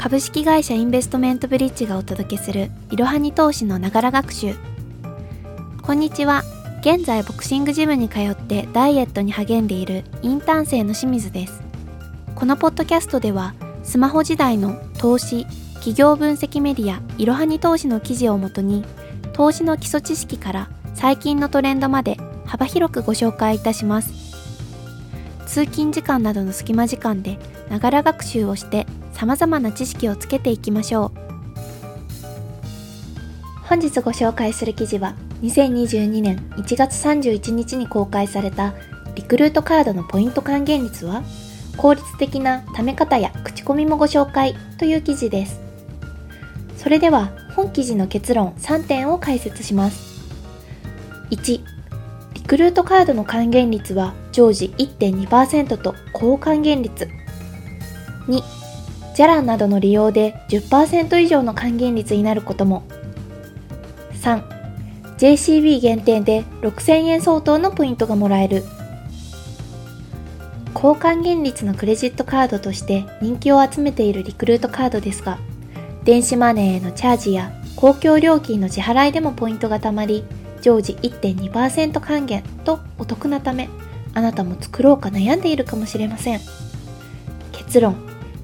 株式会社インベストメントブリッジがお届けするいろはに投資のながら学習。こんにちは。現在ボクシングジムに通ってダイエットに励んでいるインターン生の清水です。このポッドキャストではスマホ時代の投資企業分析メディアいろはに投資の記事をもとに投資の基礎知識から最近のトレンドまで幅広くご紹介いたします。通勤時間などの隙間時間でながら学習をして様々な知識をつけていきましょう本日ご紹介する記事は2022年1月31日に公開されたリクルートカードのポイント還元率は効率的な貯め方や口コミもご紹介という記事です。それでは本記事の結論3点を解説します。1、リクルートカードの還元率は常時1.2%と高還元率。2、ジャランなどの利用で10%以上の還元率になることも。3、JCB 限定で6000円相当のポイントがもらえる。高還元率のクレジットカードとして人気を集めているリクルートカードですが、電子マネーへのチャージや公共料金の支払いでもポイントが貯まり、常時1.2%還元とお得なため、あなたも作ろうか悩んでいるかもしれません。結論、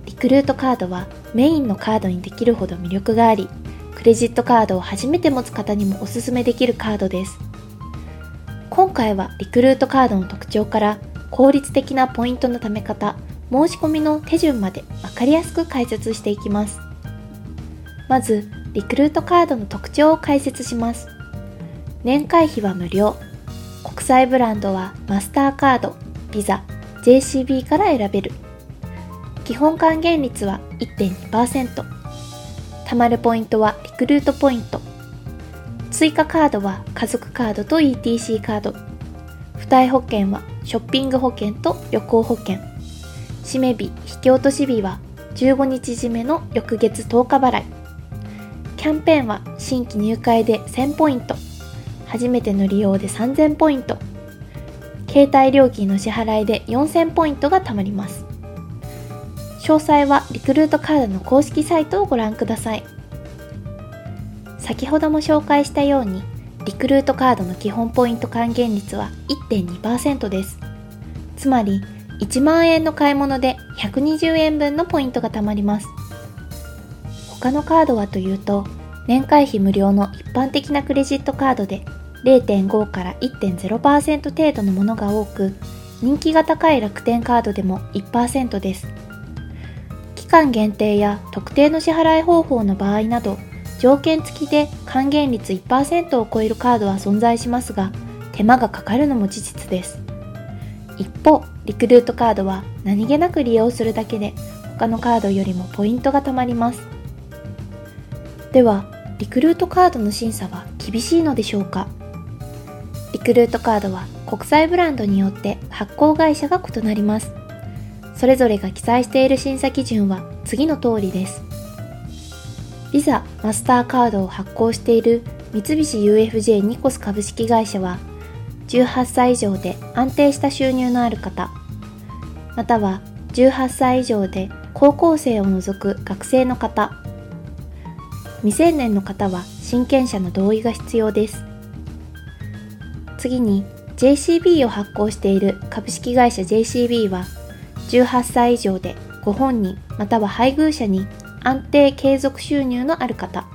リクルートカードはメインのカードにできるほど魅力があり、クレジットカードを初めて持つ方にもおすすめできるカードです。今回はリクルートカードの特徴から効率的なポイントの貯め方、申し込みの手順までわかりやすく解説していきます。まず、リクルートカードの特徴を解説します。年会費は無料。国際ブランドはマスターカード、ビザ、JCB から選べる。基本還元率は1.2%。貯まるポイントはリクルートポイント。追加カードは家族カードと ETC カード。付帯保険はショッピング保険と旅行保険。締め日、引き落とし日は15日締めの翌月10日払い。キャンペーンは新規入会で1000ポイント。初めての利用で3000ポイント。携帯料金の支払いで4000ポイントが貯まります。詳細はリクルートカードの公式サイトをご覧ください先ほども紹介したようにリクルートカードの基本ポイント還元率は1.2%ですつまり1万円の買い物で120円分のポイントが貯まります他のカードはというと年会費無料の一般的なクレジットカードで0.5から1.0%程度のものが多く人気が高い楽天カードでも1%です。期間限定や特定の支払い方法の場合など条件付きで還元率1%を超えるカードは存在しますが手間がかかるのも事実です。一方リクルートカードは何気なく利用するだけで他のカードよりもポイントが貯まります。ではリクルートカードの審査は厳しいのでしょうか？リクルートカードは国際ブランドによって発行会社が異なりますそれぞれが記載している審査基準は次の通りです。ビザ、マスターカードを発行している三菱 UFJ ニコス株式会社は、18歳以上で安定した収入のある方、または18歳以上で高校生を除く学生の方、未成年の方は親権者の同意が必要です。次に JCB を発行している株式会社 JCB は18歳以上でご本人または配偶者に安定継続収入のある方、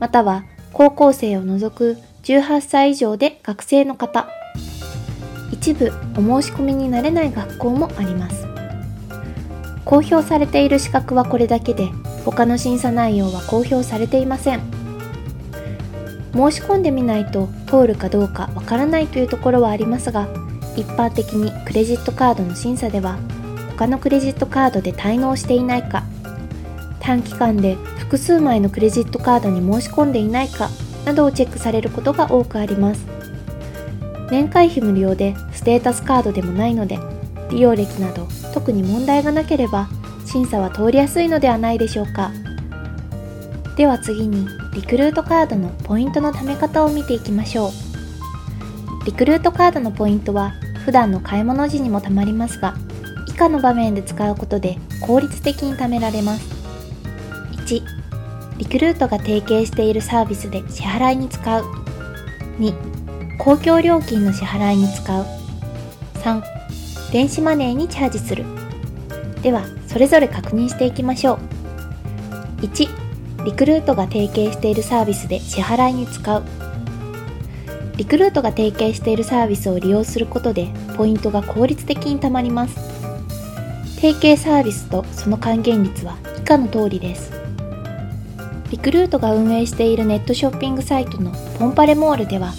または高校生を除く18歳以上で学生の方、一部お申し込みになれない学校もあります。公表されている資格はこれだけで、他の審査内容は公表されていません。申し込んでみないと通るかどうかわからないというところはありますが、一般的にクレジットカードの審査では他のクレジットカードで滞納していないか短期間で複数枚のクレジットカードに申し込んでいないかなどをチェックされることが多くあります。年会費無料でステータスカードでもないので利用歴など特に問題がなければ審査は通りやすいのではないでしょうか。では次にリクルートカードのポイントの貯め方を見ていきましょう。リクルートカードのポイントは普段の買い物時にもたまりますが以下の場面で使うことで効率的に貯められます。1リクルートが提携しているサービスで支払いに使う。2公共料金の支払いに使う。3電子マネーにチャージする。ではそれぞれ確認していきましょう。1リクルートが提携しているサービスで支払いに使う。リクルートが提携しているサービスを利用することでポイントが効率的にたまります。提携サービスとその還元率は以下の通りです。リクルートが運営しているネットショッピングサイトのポンパレモールでは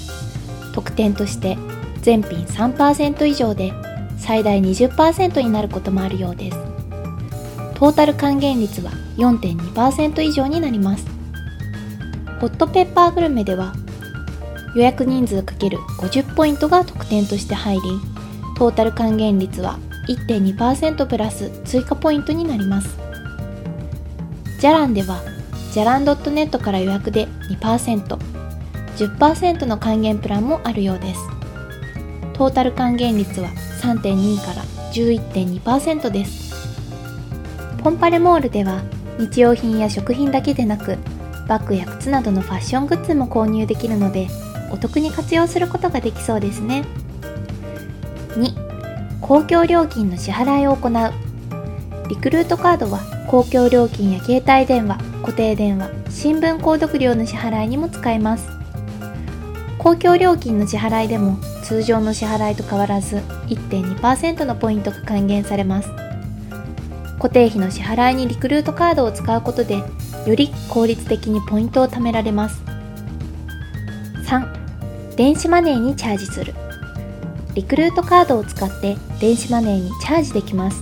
特典として全品3%以上で最大20%になることもあるようです。トータル還元率は4.2%以上になります。ホットペッパーグルメでは予約人数 ×50 ポイントが特典として入りトータル還元率は1.2%プラス追加ポイントになります。じゃらんではじゃらん .net から予約で 2%10% の還元プランもあるようです。トータル還元率は3.2から11.2%です。ポンパレモールでは日用品や食品だけでなくバッグや靴などのファッショングッズも購入できるのでお得に活用することができそうですね。2公共料金の支払いを行う。リクルートカードは公共料金や携帯電話固定電話新聞購読料の支払いにも使えます。公共料金の支払いでも通常の支払いと変わらず1.2%のポイントが還元されます。固定費の支払いにリクルートカードを使うことでより効率的にポイントを貯められます。3電子マネーにチャージする。リクルートカードを使って電子マネーにチャージできます。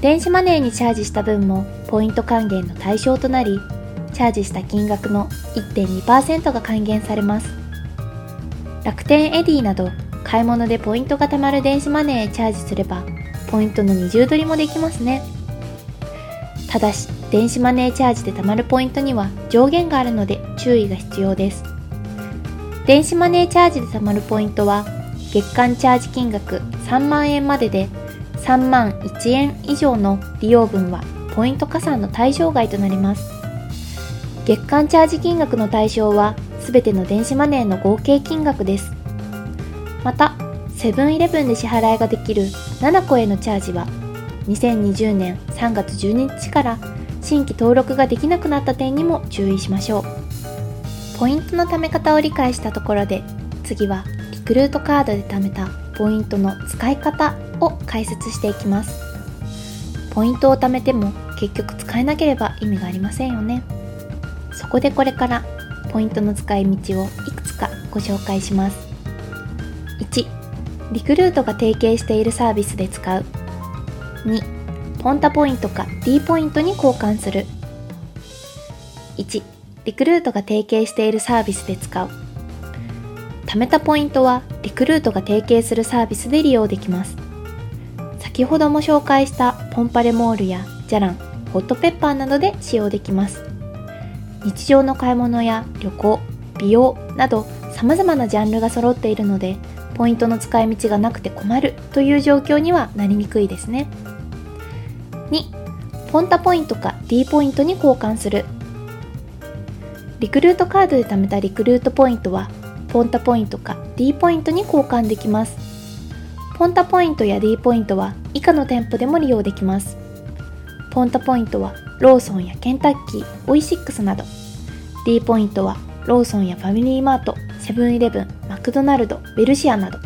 電子マネーにチャージした分もポイント還元の対象となりチャージした金額の1.2%が還元されます。楽天エディなど買い物でポイントが貯まる電子マネーへチャージすればポイントの二重取りもできますね。ただし電子マネーチャージで貯まるポイントには上限があるので注意が必要です。電子マネーチャージで貯まるポイントは月間チャージ金額3万円までで3万1円以上の利用分はポイント加算の対象外となります。月間チャージ金額の対象は全ての電子マネーの合計金額です。またセブンイレブンで支払いができる7個へのチャージは2020年3月12日から新規登録ができなくなった点にも注意しましょう。ポイントの貯め方を理解したところで次はリクルートカードで貯めたポイントの使い方を解説していきます。ポイントを貯めても結局使えなければ意味がありませんよね。そこでこれからポイントの使い道をいくつかご紹介します。1リクルートが提携しているサービスで使う。2ポンタポイントか D ポイントに交換する。1リクルートが提携しているサービスで使う。貯めたポイントはリクルートが提携するサービスで利用できます。先ほども紹介したポンパレモールやジャランホットペッパーなどで使用できます。日常の買い物や旅行美容など様々なジャンルが揃っているのでポイントの使い道がなくて困るという状況にはなりにくいですね。2ポンタポイントか D ポイントに交換する。リクルートカードで貯めたリクルートポイントはポンタポイントか D ポイントに交換できます。ポンタポイントや D ポイントは以下の店舗でも利用できます。ポンタポイントはローソンやケンタッキー、オイシックスなど。D ポイントはローソンやファミリーマート、セブンイレブン、マクドナルド、ベルシアなど。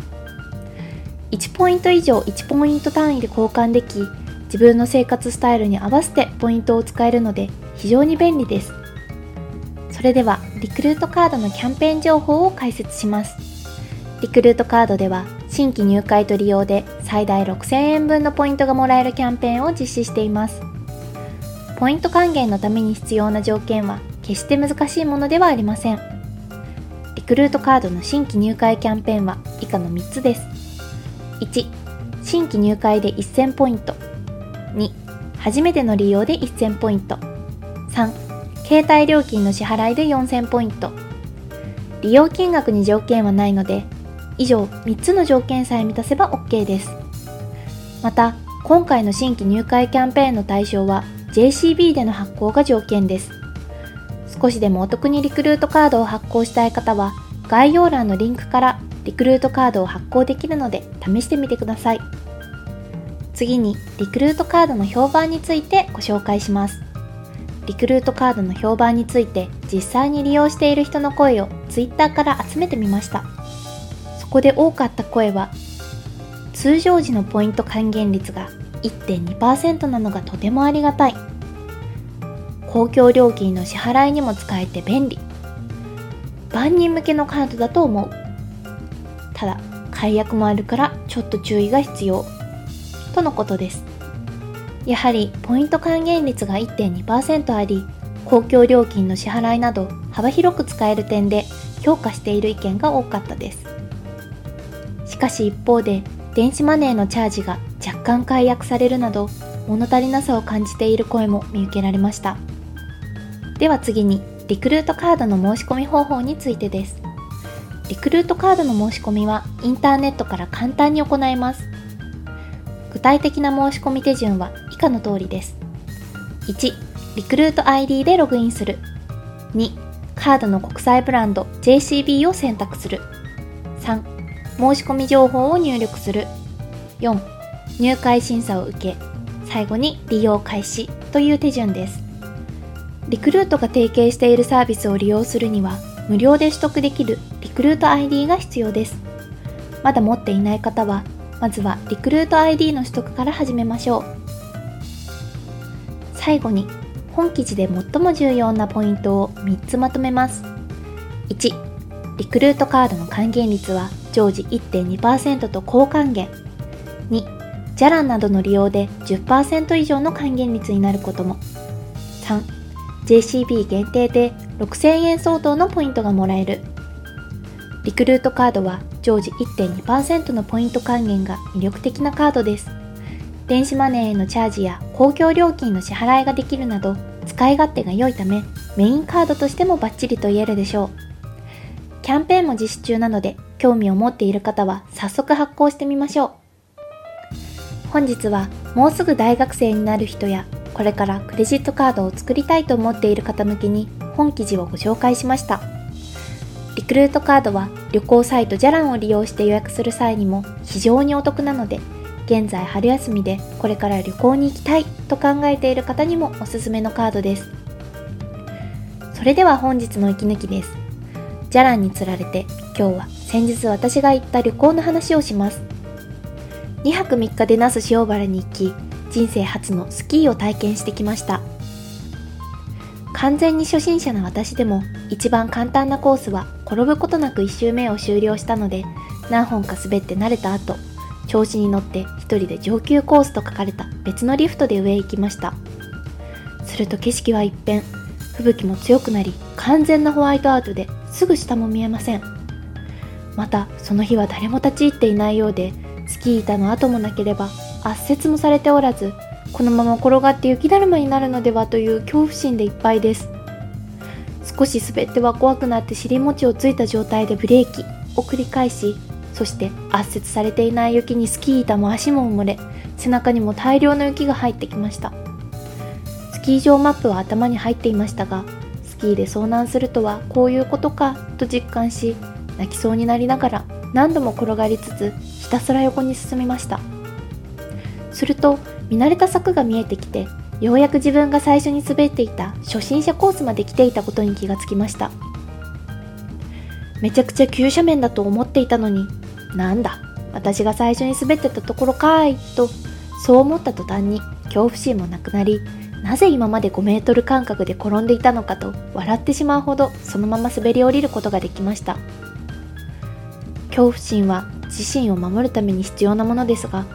1ポイント以上1ポイント単位で交換でき自分の生活スタイルに合わせてポイントを使えるので非常に便利です。それではリクルートカードのキャンペーン情報を解説します。リクルートカードでは新規入会と利用で最大6000円分のポイントがもらえるキャンペーンを実施しています。ポイント還元のために必要な条件は決して難しいものではありません。リクルートカードの新規入会キャンペーンは以下の3つです。1新規入会で1000ポイント。2初めての利用で1000ポイント。3携帯料金の支払いで4000ポイント。利用金額に条件はないので以上3つの条件さえ満たせば OK です。また今回の新規入会キャンペーンの対象は JCB での発行が条件です。少しでもお得にリクルートカードを発行したい方は、概要欄のリンクからリクルートカードを発行できるので試してみてください。次に、リクルートカードの評判についてご紹介します。リクルートカードの評判について実際に利用している人の声を Twitter から集めてみました。そこで多かった声は、通常時のポイント還元率が1.2%なのがとてもありがたい。公共料金の支払いにも使えて便利。万人向けのカードだと思う。ただ、解約もあるからちょっと注意が必要。とのことです。やはりポイント還元率が1.2%あり、公共料金の支払いなど幅広く使える点で評価している意見が多かったです。しかし一方で、電子マネーのチャージが若干解約されるなど、物足りなさを感じている声も見受けられました。では次に、リクルートカードの申し込み方法についてです。リクルートカードの申し込みはインターネットから簡単に行えます。具体的な申し込み手順は以下の通りです。1、リクルート ID でログインする。2、カードの国際ブランド JCB を選択する。3、申し込み情報を入力する。4、入会審査を受け、最後に利用開始という手順です。リクルートが提携しているサービスを利用するには、無料で取得できるリクルート ID が必要です。まだ持っていない方は、まずはリクルート ID の取得から始めましょう。最後に、本記事で最も重要なポイントを3つまとめます。1、リクルートカードの還元率は常時1.2%と高還元。2、じゃらんなどの利用で10%以上の還元率になることも。3、JCB 限定で6000円相当のポイントがもらえる。リクルートカードは常時1.2%のポイント還元が魅力的なカードです。電子マネーへのチャージや公共料金の支払いができるなど使い勝手が良いためメインカードとしてもバッチリと言えるでしょう。キャンペーンも実施中なので興味を持っている方は早速発行してみましょう。本日はもうすぐ大学生になる人やこれからクレジットカードを作りたいと思っている方向けに本記事をご紹介しました。リクルートカードは旅行サイトじゃらんを利用して予約する際にも非常にお得なので、現在春休みでこれから旅行に行きたいと考えている方にもおすすめのカードです。それでは本日の息抜きです。じゃらんにつられて今日は先日私が行った旅行の話をします。2泊3日で那須塩原に行き、人生初のスキーを体験してきました。完全に初心者な私でも一番簡単なコースは転ぶことなく1周目を終了したので何本か滑って慣れた後調子に乗って一人で上級コースと書かれた別のリフトで上へ行きました。すると景色は一変。吹雪も強くなり完全なホワイトアウトですぐ下も見えません。またその日は誰も立ち入っていないようでスキー板の跡もなければ圧雪もされておらずこのまま転がって雪だるまになるのではという恐怖心でいっぱいです。少し滑っては怖くなって尻餅をついた状態でブレーキを繰り返しそして圧雪されていない雪にスキー板も足も埋もれ背中にも大量の雪が入ってきました。スキー場マップは頭に入っていましたがスキーで遭難するとはこういうことかと実感し泣きそうになりながら何度も転がりつつひたすら横に進みました。すると見慣れた柵が見えてきてようやく自分が最初に滑っていた初心者コースまで来ていたことに気がつきました。めちゃくちゃ急斜面だと思っていたのになんだ私が最初に滑ってたところかいとそう思った途端に恐怖心もなくなりなぜ今まで5メートル間隔で転んでいたのかと笑ってしまうほどそのまま滑り降りることができました。恐怖心は自身を守るために必要なものですが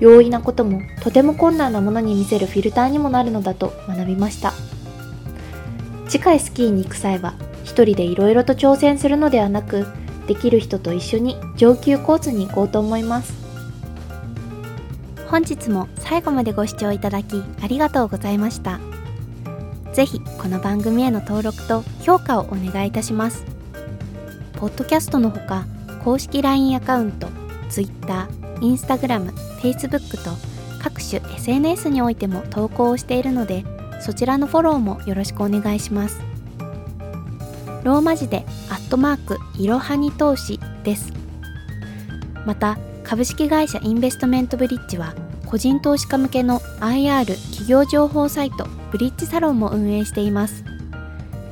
容易なこともとても困難なものに見せるフィルターにもなるのだと学びました。次回スキーに行く際は一人でいろいろと挑戦するのではなくできる人と一緒に上級コースに行こうと思います。本日も最後までご視聴いただきありがとうございました。是非この番組への登録と評価をお願いいたします。ポッドキャストのほか公式 LINE アカウント Twitter、Instagram Facebook と各種 SNS においても投稿をしているのでそちらのフォローもよろしくお願いします。ローマ字でアットマークいろはに投資です。また株式会社インベストメントブリッジは個人投資家向けの IR 企業情報サイトブリッジサロンも運営しています。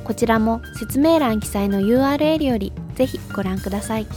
こちらも説明欄記載の URL よりぜひご覧ください。